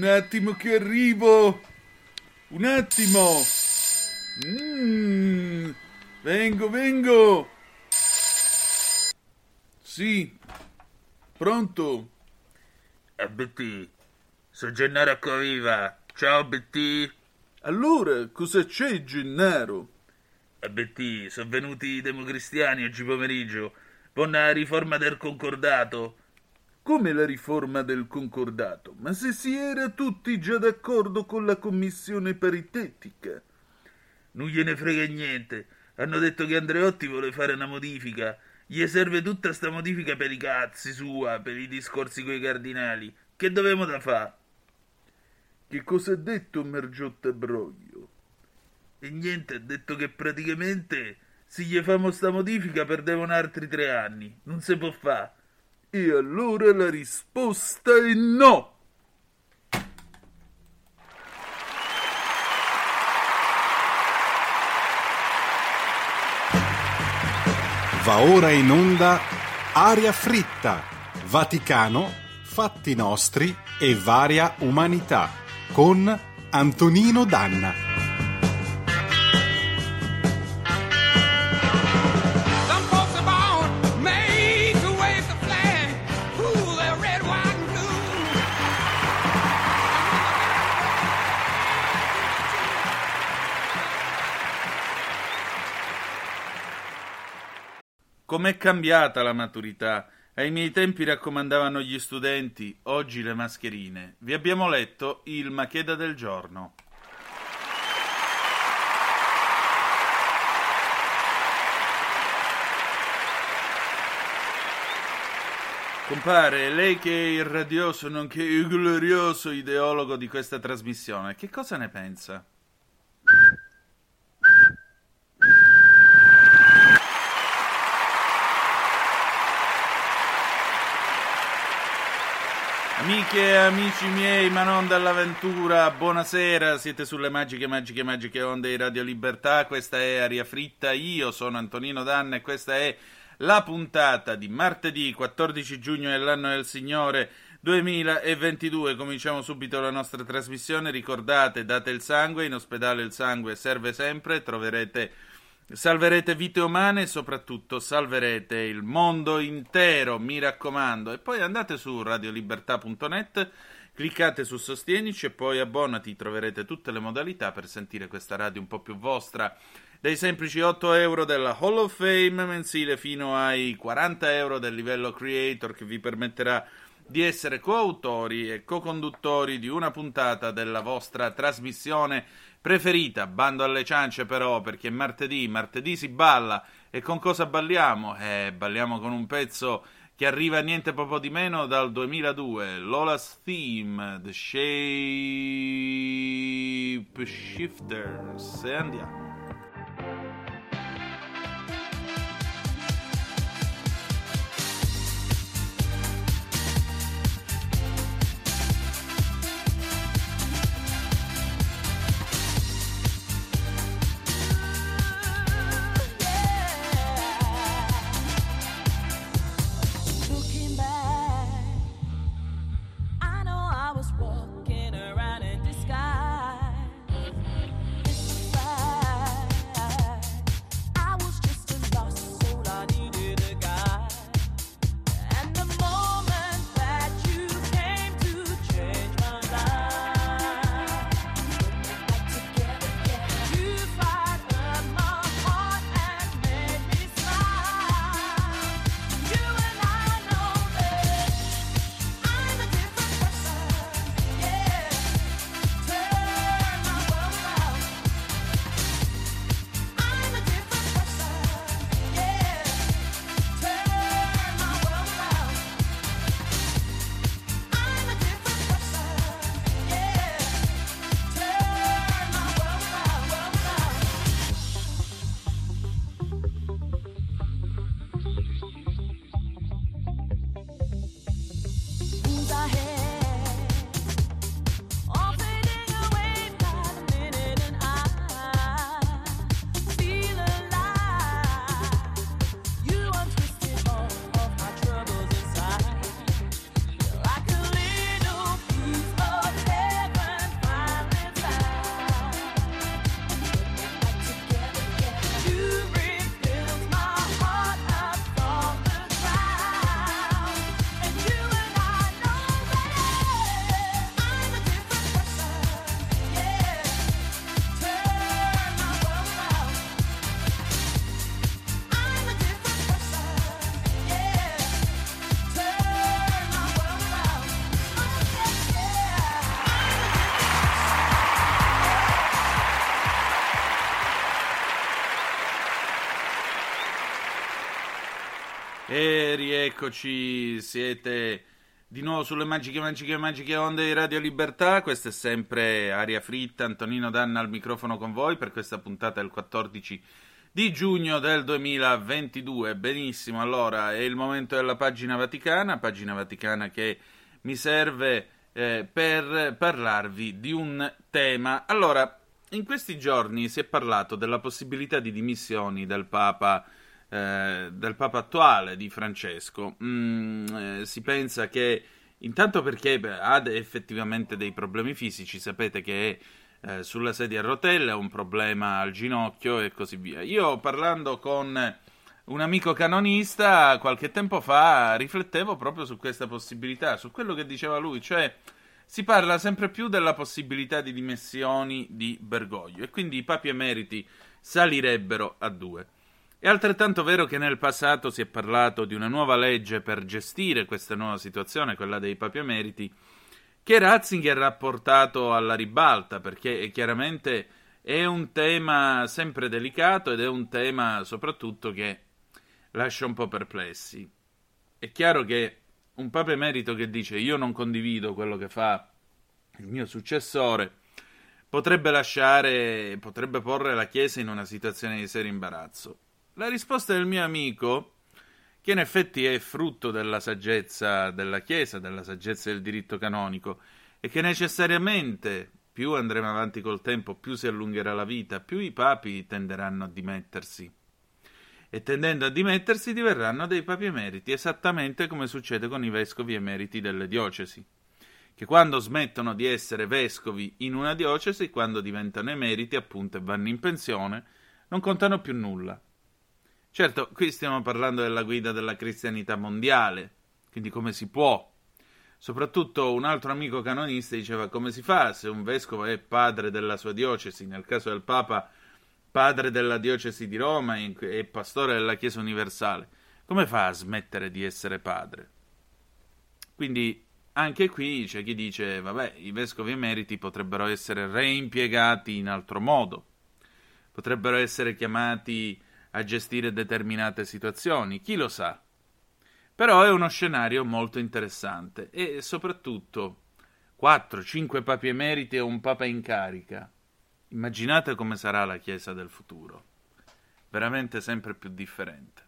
un attimo che arrivo. Un attimo. Mm, vengo, vengo. Sì. Pronto? ABT, sono Gennaro Acquaviva. Ciao ABT. Allora, cosa c'è, Gennaro? ABT, sono venuti i democristiani oggi pomeriggio con la riforma del concordato. Come la riforma del concordato? Ma se si era tutti già d'accordo con la commissione paritetica. Non gliene frega niente. Hanno detto che Andreotti vuole fare una modifica. Gli serve tutta sta modifica per i cazzi sua, per i discorsi coi cardinali. Che dovevamo da fa? Che cosa ha detto Mergiotta Broglio? E niente, ha detto che praticamente se gli famo sta modifica perdevano altri tre anni. Non si può fare. E allora la risposta è no! Va ora in onda Aria fritta, Vaticano, fatti nostri e varia umanità con Antonino Danna. Com'è cambiata la maturità? Ai miei tempi raccomandavano gli studenti, oggi le mascherine. Vi abbiamo letto il Macheda del giorno. Compare, lei che è il radioso nonché il glorioso ideologo di questa trasmissione, che cosa ne pensa? Amiche e amici miei, ma non dall'avventura, buonasera, siete sulle magiche, magiche, magiche onde di Radio Libertà, questa è Aria Fritta, io sono Antonino Danna e questa è la puntata di martedì 14 giugno dell'anno del Signore 2022. Cominciamo subito la nostra trasmissione, ricordate, date il sangue, in ospedale il sangue serve sempre, troverete... Salverete vite umane e soprattutto salverete il mondo intero, mi raccomando. E poi andate su radiolibertà.net, cliccate su Sostienici e poi abbonati, troverete tutte le modalità per sentire questa radio un po' più vostra. Dai semplici 8 euro della Hall of Fame mensile fino ai 40 euro del livello Creator che vi permetterà di essere coautori e co-conduttori di una puntata della vostra trasmissione preferita. Bando alle ciance però, perché è martedì, martedì si balla. E con cosa balliamo? Eh, balliamo con un pezzo che arriva niente poco di meno dal 2002, Lola's Theme, The Shape Shifters. E andiamo. E rieccoci, siete di nuovo sulle magiche, magiche, magiche onde di Radio Libertà. Questa è sempre Aria Fritta, Antonino Danna al microfono con voi per questa puntata del 14 di giugno del 2022. Benissimo, allora è il momento della pagina vaticana, pagina vaticana che mi serve eh, per parlarvi di un tema. Allora, in questi giorni si è parlato della possibilità di dimissioni del Papa eh, del Papa attuale di Francesco. Mm, eh, si pensa che intanto perché ha effettivamente dei problemi fisici, sapete che è eh, sulla sedia a rotelle, ha un problema al ginocchio e così via. Io parlando con un amico canonista qualche tempo fa riflettevo proprio su questa possibilità, su quello che diceva lui, cioè si parla sempre più della possibilità di dimissioni di Bergoglio e quindi i papi emeriti salirebbero a due. È altrettanto vero che nel passato si è parlato di una nuova legge per gestire questa nuova situazione, quella dei papi emeriti, che Ratzinger ha portato alla ribalta, perché chiaramente è un tema sempre delicato ed è un tema soprattutto che lascia un po' perplessi. È chiaro che un papa emerito che dice io non condivido quello che fa il mio successore potrebbe lasciare, potrebbe porre la Chiesa in una situazione di serio imbarazzo. La risposta del mio amico, che in effetti è frutto della saggezza della Chiesa, della saggezza del diritto canonico, è che necessariamente più andremo avanti col tempo, più si allungherà la vita, più i papi tenderanno a dimettersi. E tendendo a dimettersi diverranno dei papi emeriti, esattamente come succede con i vescovi emeriti delle diocesi, che quando smettono di essere vescovi in una diocesi, quando diventano emeriti appunto e vanno in pensione, non contano più nulla. Certo, qui stiamo parlando della guida della cristianità mondiale, quindi come si può. Soprattutto un altro amico canonista diceva come si fa se un vescovo è padre della sua diocesi, nel caso del Papa padre della diocesi di Roma e pastore della Chiesa universale, come fa a smettere di essere padre? Quindi anche qui c'è chi dice, vabbè, i vescovi emeriti potrebbero essere reimpiegati in altro modo, potrebbero essere chiamati a gestire determinate situazioni, chi lo sa. Però è uno scenario molto interessante e soprattutto 4-5 papi emeriti e un papa in carica. Immaginate come sarà la Chiesa del futuro. Veramente sempre più differente.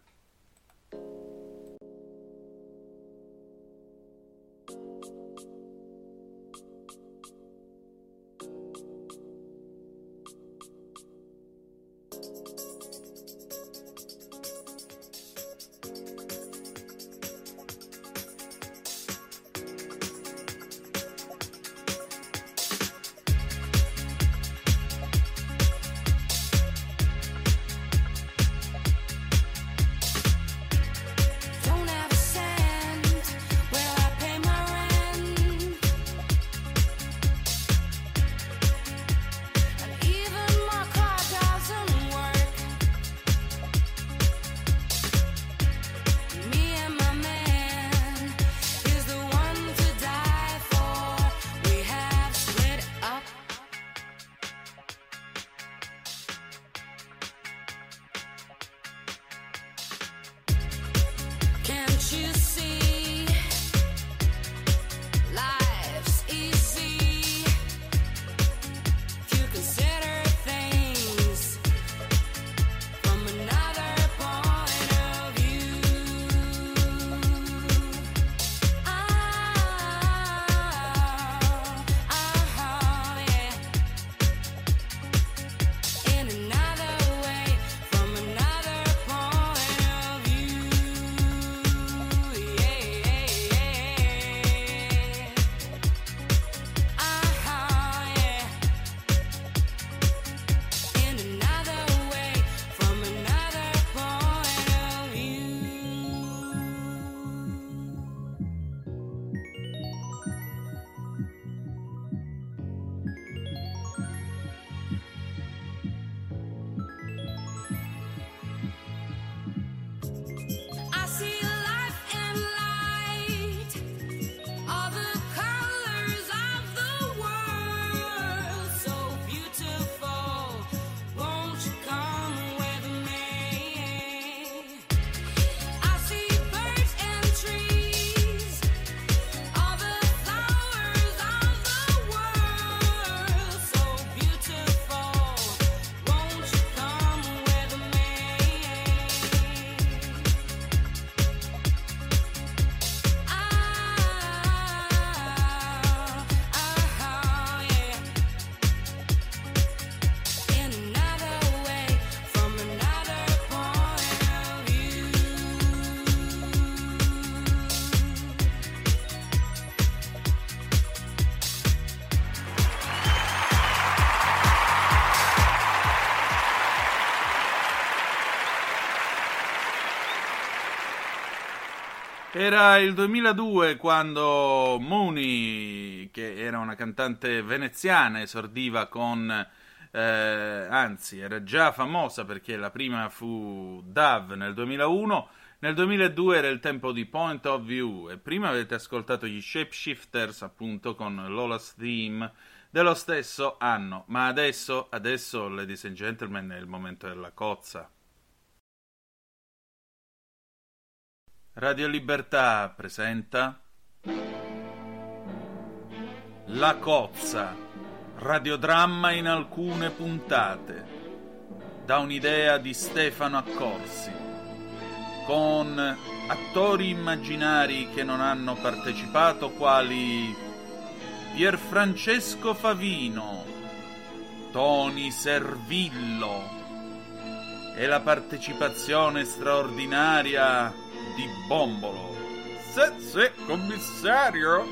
Era il 2002 quando Mooney, che era una cantante veneziana, esordiva con... eh, anzi, era già famosa perché la prima fu Dove nel 2001, nel 2002 era il tempo di Point of View e prima avete ascoltato gli Shapeshifters appunto con Lola's Theme dello stesso anno. Ma adesso, adesso, ladies and gentlemen, è il momento della cozza. Radio Libertà presenta La Cozza, radiodramma in alcune puntate, da un'idea di Stefano Accorsi, con attori immaginari che non hanno partecipato quali Pierfrancesco Favino, Tony Servillo e la partecipazione straordinaria di Bombolo. Se, se, commissario!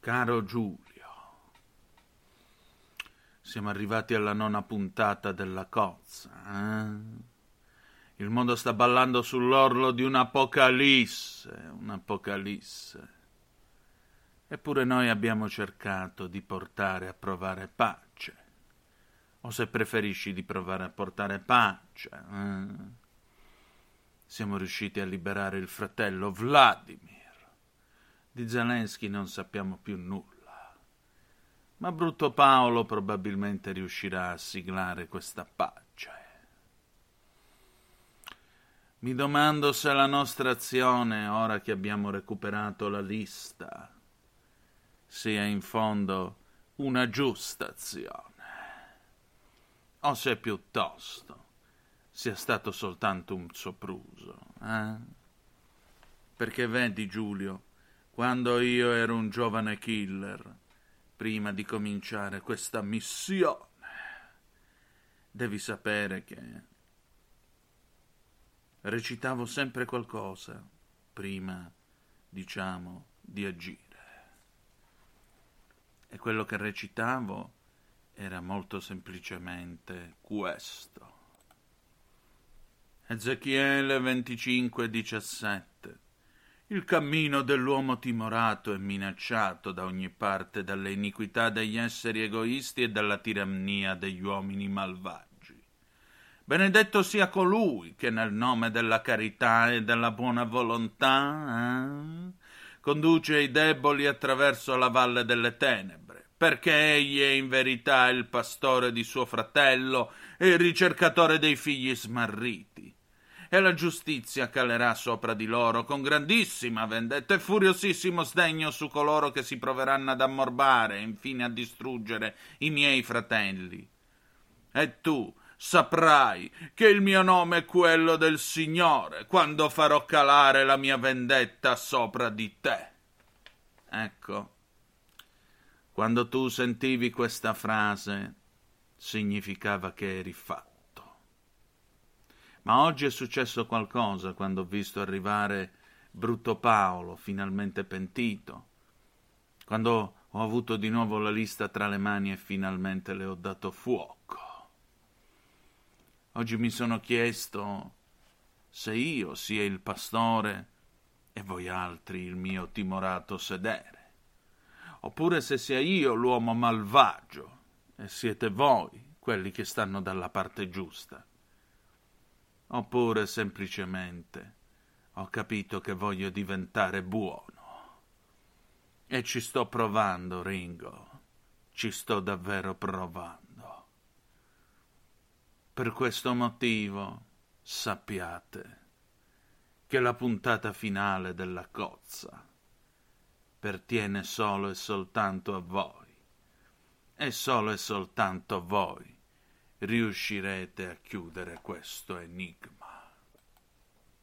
Caro Giulio, siamo arrivati alla nona puntata della cozza. Eh? Il mondo sta ballando sull'orlo di un'apocalisse, un'apocalisse. Eppure noi abbiamo cercato di portare a provare pace. O se preferisci di provare a portare pace. Eh? Siamo riusciti a liberare il fratello Vladimir. Di Zelensky non sappiamo più nulla. Ma brutto Paolo probabilmente riuscirà a siglare questa pace. Mi domando se la nostra azione, ora che abbiamo recuperato la lista, sia in fondo una giusta azione, o se piuttosto sia stato soltanto un sopruso. Eh? Perché vedi, Giulio, quando io ero un giovane killer, prima di cominciare questa missione, devi sapere che recitavo sempre qualcosa prima, diciamo, di agire. E quello che recitavo era molto semplicemente questo. Ezechiele 25:17 Il cammino dell'uomo timorato e minacciato da ogni parte dalle iniquità degli esseri egoisti e dalla tirannia degli uomini malvagi. Benedetto sia colui che nel nome della carità e della buona volontà eh, conduce i deboli attraverso la valle delle tenebre, perché egli è in verità il pastore di suo fratello e il ricercatore dei figli smarriti. E la giustizia calerà sopra di loro con grandissima vendetta e furiosissimo sdegno su coloro che si proveranno ad ammorbare e infine a distruggere i miei fratelli. E tu, saprai che il mio nome è quello del Signore quando farò calare la mia vendetta sopra di te. Ecco, quando tu sentivi questa frase, significava che eri fatto. Ma oggi è successo qualcosa quando ho visto arrivare Brutto Paolo, finalmente pentito, quando ho avuto di nuovo la lista tra le mani e finalmente le ho dato fuoco. Oggi mi sono chiesto se io sia il pastore e voi altri il mio timorato sedere, oppure se sia io l'uomo malvagio e siete voi quelli che stanno dalla parte giusta, oppure semplicemente ho capito che voglio diventare buono. E ci sto provando, Ringo, ci sto davvero provando. Per questo motivo sappiate che la puntata finale della cozza pertiene solo e soltanto a voi e solo e soltanto voi riuscirete a chiudere questo enigma.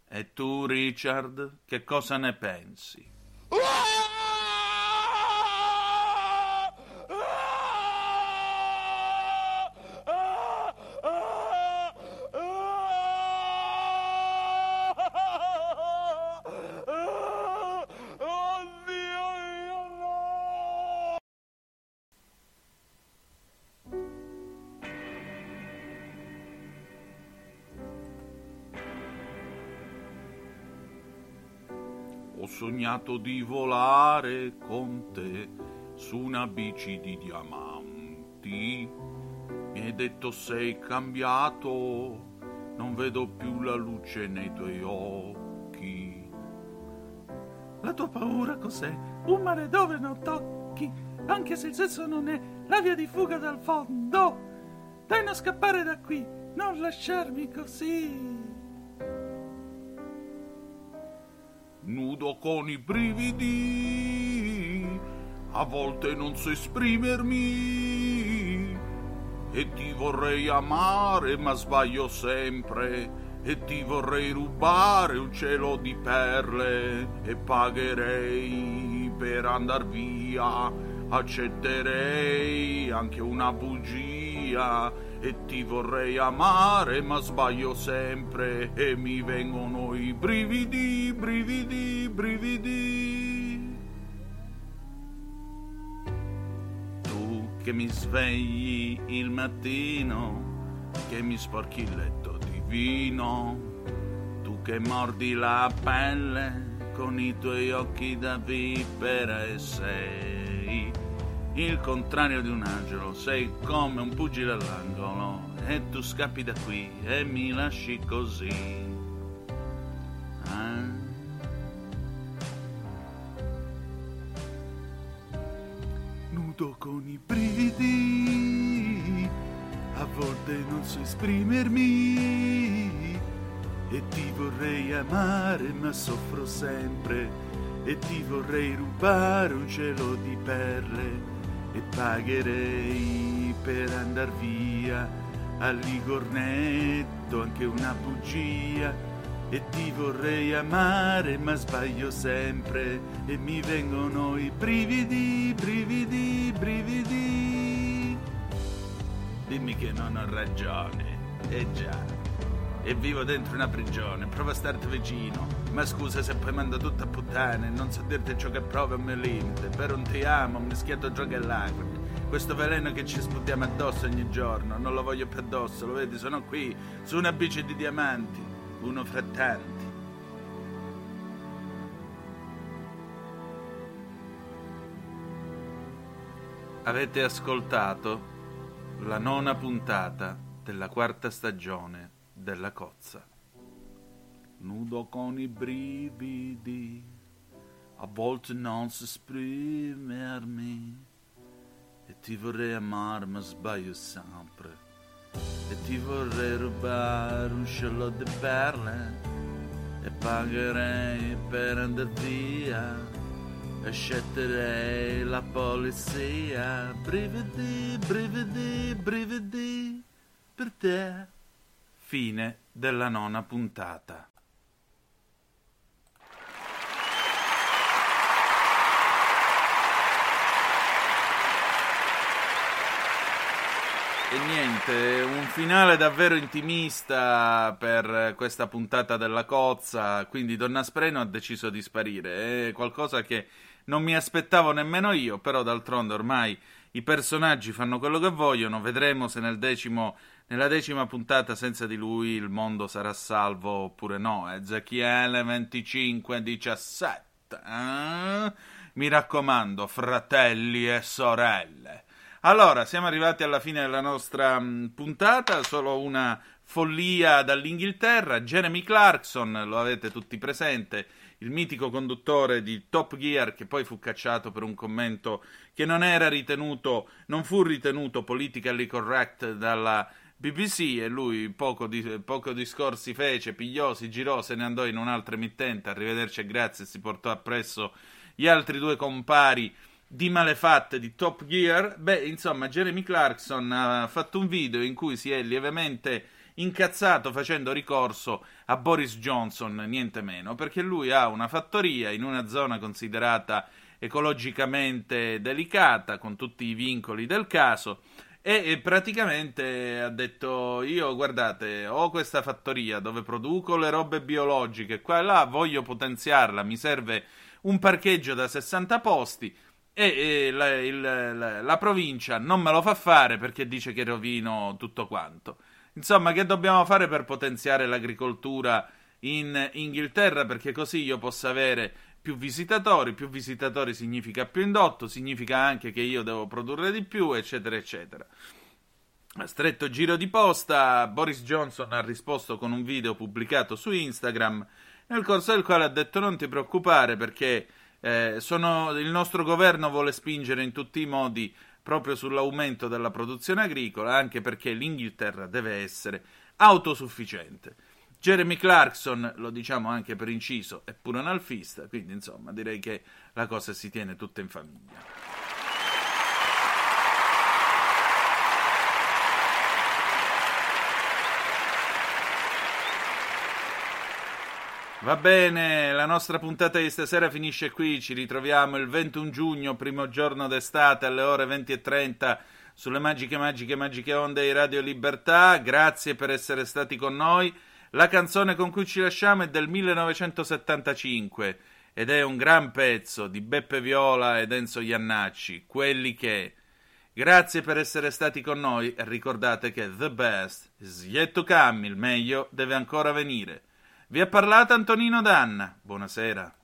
E tu, Richard, che cosa ne pensi? Sognato di volare con te su una bici di diamanti. Mi hai detto sei cambiato, non vedo più la luce nei tuoi occhi. La tua paura cos'è? Un mare dove non tocchi, anche se il sesso non è la via di fuga dal fondo. Dai non scappare da qui, non lasciarmi così. Nudo con i brividi, a volte non so esprimermi e ti vorrei amare ma sbaglio sempre. E ti vorrei rubare un cielo di perle e pagherei per andar via, accetterei anche una bugia e ti vorrei amare ma sbaglio sempre e mi vengono i brividi, brividi, brividi. Tu che mi svegli il mattino, che mi sporchi il letto di vino, tu che mordi la pelle con i tuoi occhi da vipera e sei il contrario di un angelo, sei come un pugile all'angolo e tu scappi da qui e mi lasci così. Ah. Nudo con i brividi, a volte non so esprimermi e ti vorrei amare ma soffro sempre e ti vorrei rubare un cielo di perle e pagherei per andar via al ligornetto anche una bugia e ti vorrei amare ma sbaglio sempre e mi vengono i brividi, brividi, brividi. Dimmi che non ho ragione. Eh già. E vivo dentro una prigione, provo a starti vicino. Ma scusa se poi mando tutto a puttane, non so dirti ciò che provo a mio limite. Per un ti amo, mischiato gioco e lacrime. Questo veleno che ci sputiamo addosso ogni giorno, non lo voglio più addosso, lo vedi, sono qui, su una bici di diamanti, uno fra tanti. Avete ascoltato la nona puntata della quarta stagione della cozza. Nudo con i brividi, a volte non so esprimermi, e ti vorrei amare ma sbaglio sempre, e ti vorrei rubare un sciallo di perle, e pagherei per andar via, e scetterei la polizia, brividi, brividi, brividi, per te. Fine della nona puntata. E niente, un finale davvero intimista per questa puntata della cozza, quindi Donna Spreno ha deciso di sparire, è qualcosa che non mi aspettavo nemmeno io, però d'altronde ormai i personaggi fanno quello che vogliono, vedremo se nel decimo, nella decima puntata senza di lui il mondo sarà salvo oppure no. Ezechiele 25-17. Eh? Mi raccomando, fratelli e sorelle. Allora, siamo arrivati alla fine della nostra mh, puntata, solo una follia dall'Inghilterra. Jeremy Clarkson, lo avete tutti presente, il mitico conduttore di Top Gear che poi fu cacciato per un commento che non era ritenuto, non fu ritenuto politically correct dalla BBC e lui poco, di, poco discorsi fece, pigliò, si girò, se ne andò in un'altra emittente, arrivederci e grazie, si portò appresso gli altri due compari di malefatte di Top Gear, beh, insomma, Jeremy Clarkson ha fatto un video in cui si è lievemente incazzato facendo ricorso a Boris Johnson, niente meno, perché lui ha una fattoria in una zona considerata ecologicamente delicata, con tutti i vincoli del caso, e praticamente ha detto io guardate ho questa fattoria dove produco le robe biologiche qua e là voglio potenziarla mi serve un parcheggio da 60 posti e, la, il, la, la, provincia non me lo fa fare perché dice che rovino tutto quanto. Insomma, che dobbiamo fare per potenziare l'agricoltura in Inghilterra perché così io possa avere più visitatori, più visitatori significa più indotto, significa anche che io devo produrre di più, eccetera, eccetera. A stretto giro di posta, Boris Johnson ha risposto con un video pubblicato su Instagram, nel corso del quale ha detto non ti preoccupare perché eh, sono- il nostro governo vuole spingere in tutti i modi proprio sull'aumento della produzione agricola, anche perché l'Inghilterra deve essere autosufficiente. Jeremy Clarkson, lo diciamo anche per inciso, è pure un alfista, quindi insomma direi che la cosa si tiene tutta in famiglia. Va bene, la nostra puntata di stasera finisce qui, ci ritroviamo il 21 giugno, primo giorno d'estate alle ore 20.30 sulle magiche, magiche, magiche onde di Radio Libertà, grazie per essere stati con noi. La canzone con cui ci lasciamo è del 1975 ed è un gran pezzo di Beppe Viola ed Enzo Iannacci, quelli che... Grazie per essere stati con noi e ricordate che the best is yet to come, il meglio deve ancora venire. Vi ha parlato Antonino Danna. Buonasera.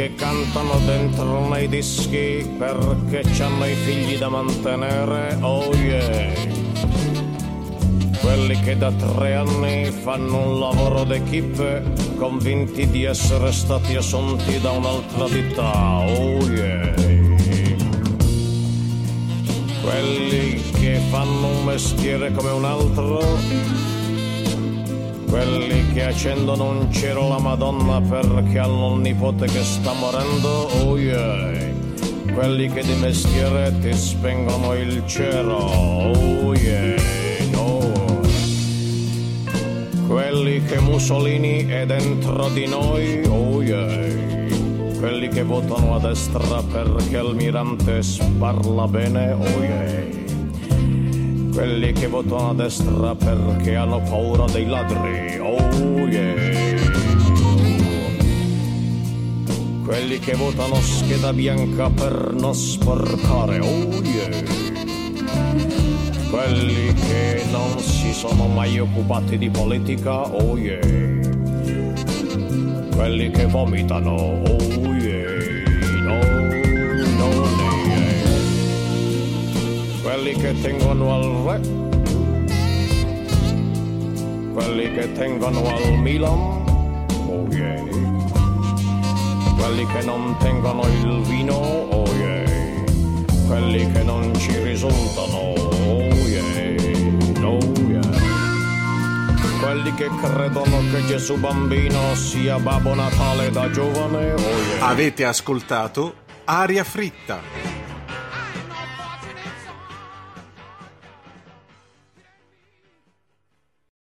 Che cantano dentro nei dischi perché c'hanno i figli da mantenere, oh yeah. Quelli che da tre anni fanno un lavoro d'equipe convinti di essere stati assunti da un'altra ditta, oh yeah. Quelli che fanno un mestiere come un altro quelli che accendono un cero la Madonna perché hanno un nipote che sta morendo, oh yeah. Quelli che di mestiere ti spengono il cero, oh yeah, no. Quelli che Mussolini è dentro di noi, oh yeah. Quelli che votano a destra perché Almirante parla bene, oh yeah quelli che votano a destra perché hanno paura dei ladri, oh yeah. Quelli che votano scheda bianca per non sporcare, oh yeah. Quelli che non si sono mai occupati di politica, oh yeah. Quelli che vomitano, oh yeah. Quelli che tengono al re, quelli che tengono al Milan, oh yeah, quelli che non tengono il vino, oh yeah, quelli che non ci risultano, oh yeah, oh yeah, quelli che credono che Gesù bambino sia Babbo Natale da giovane, oh yeah. Avete ascoltato Aria Fritta,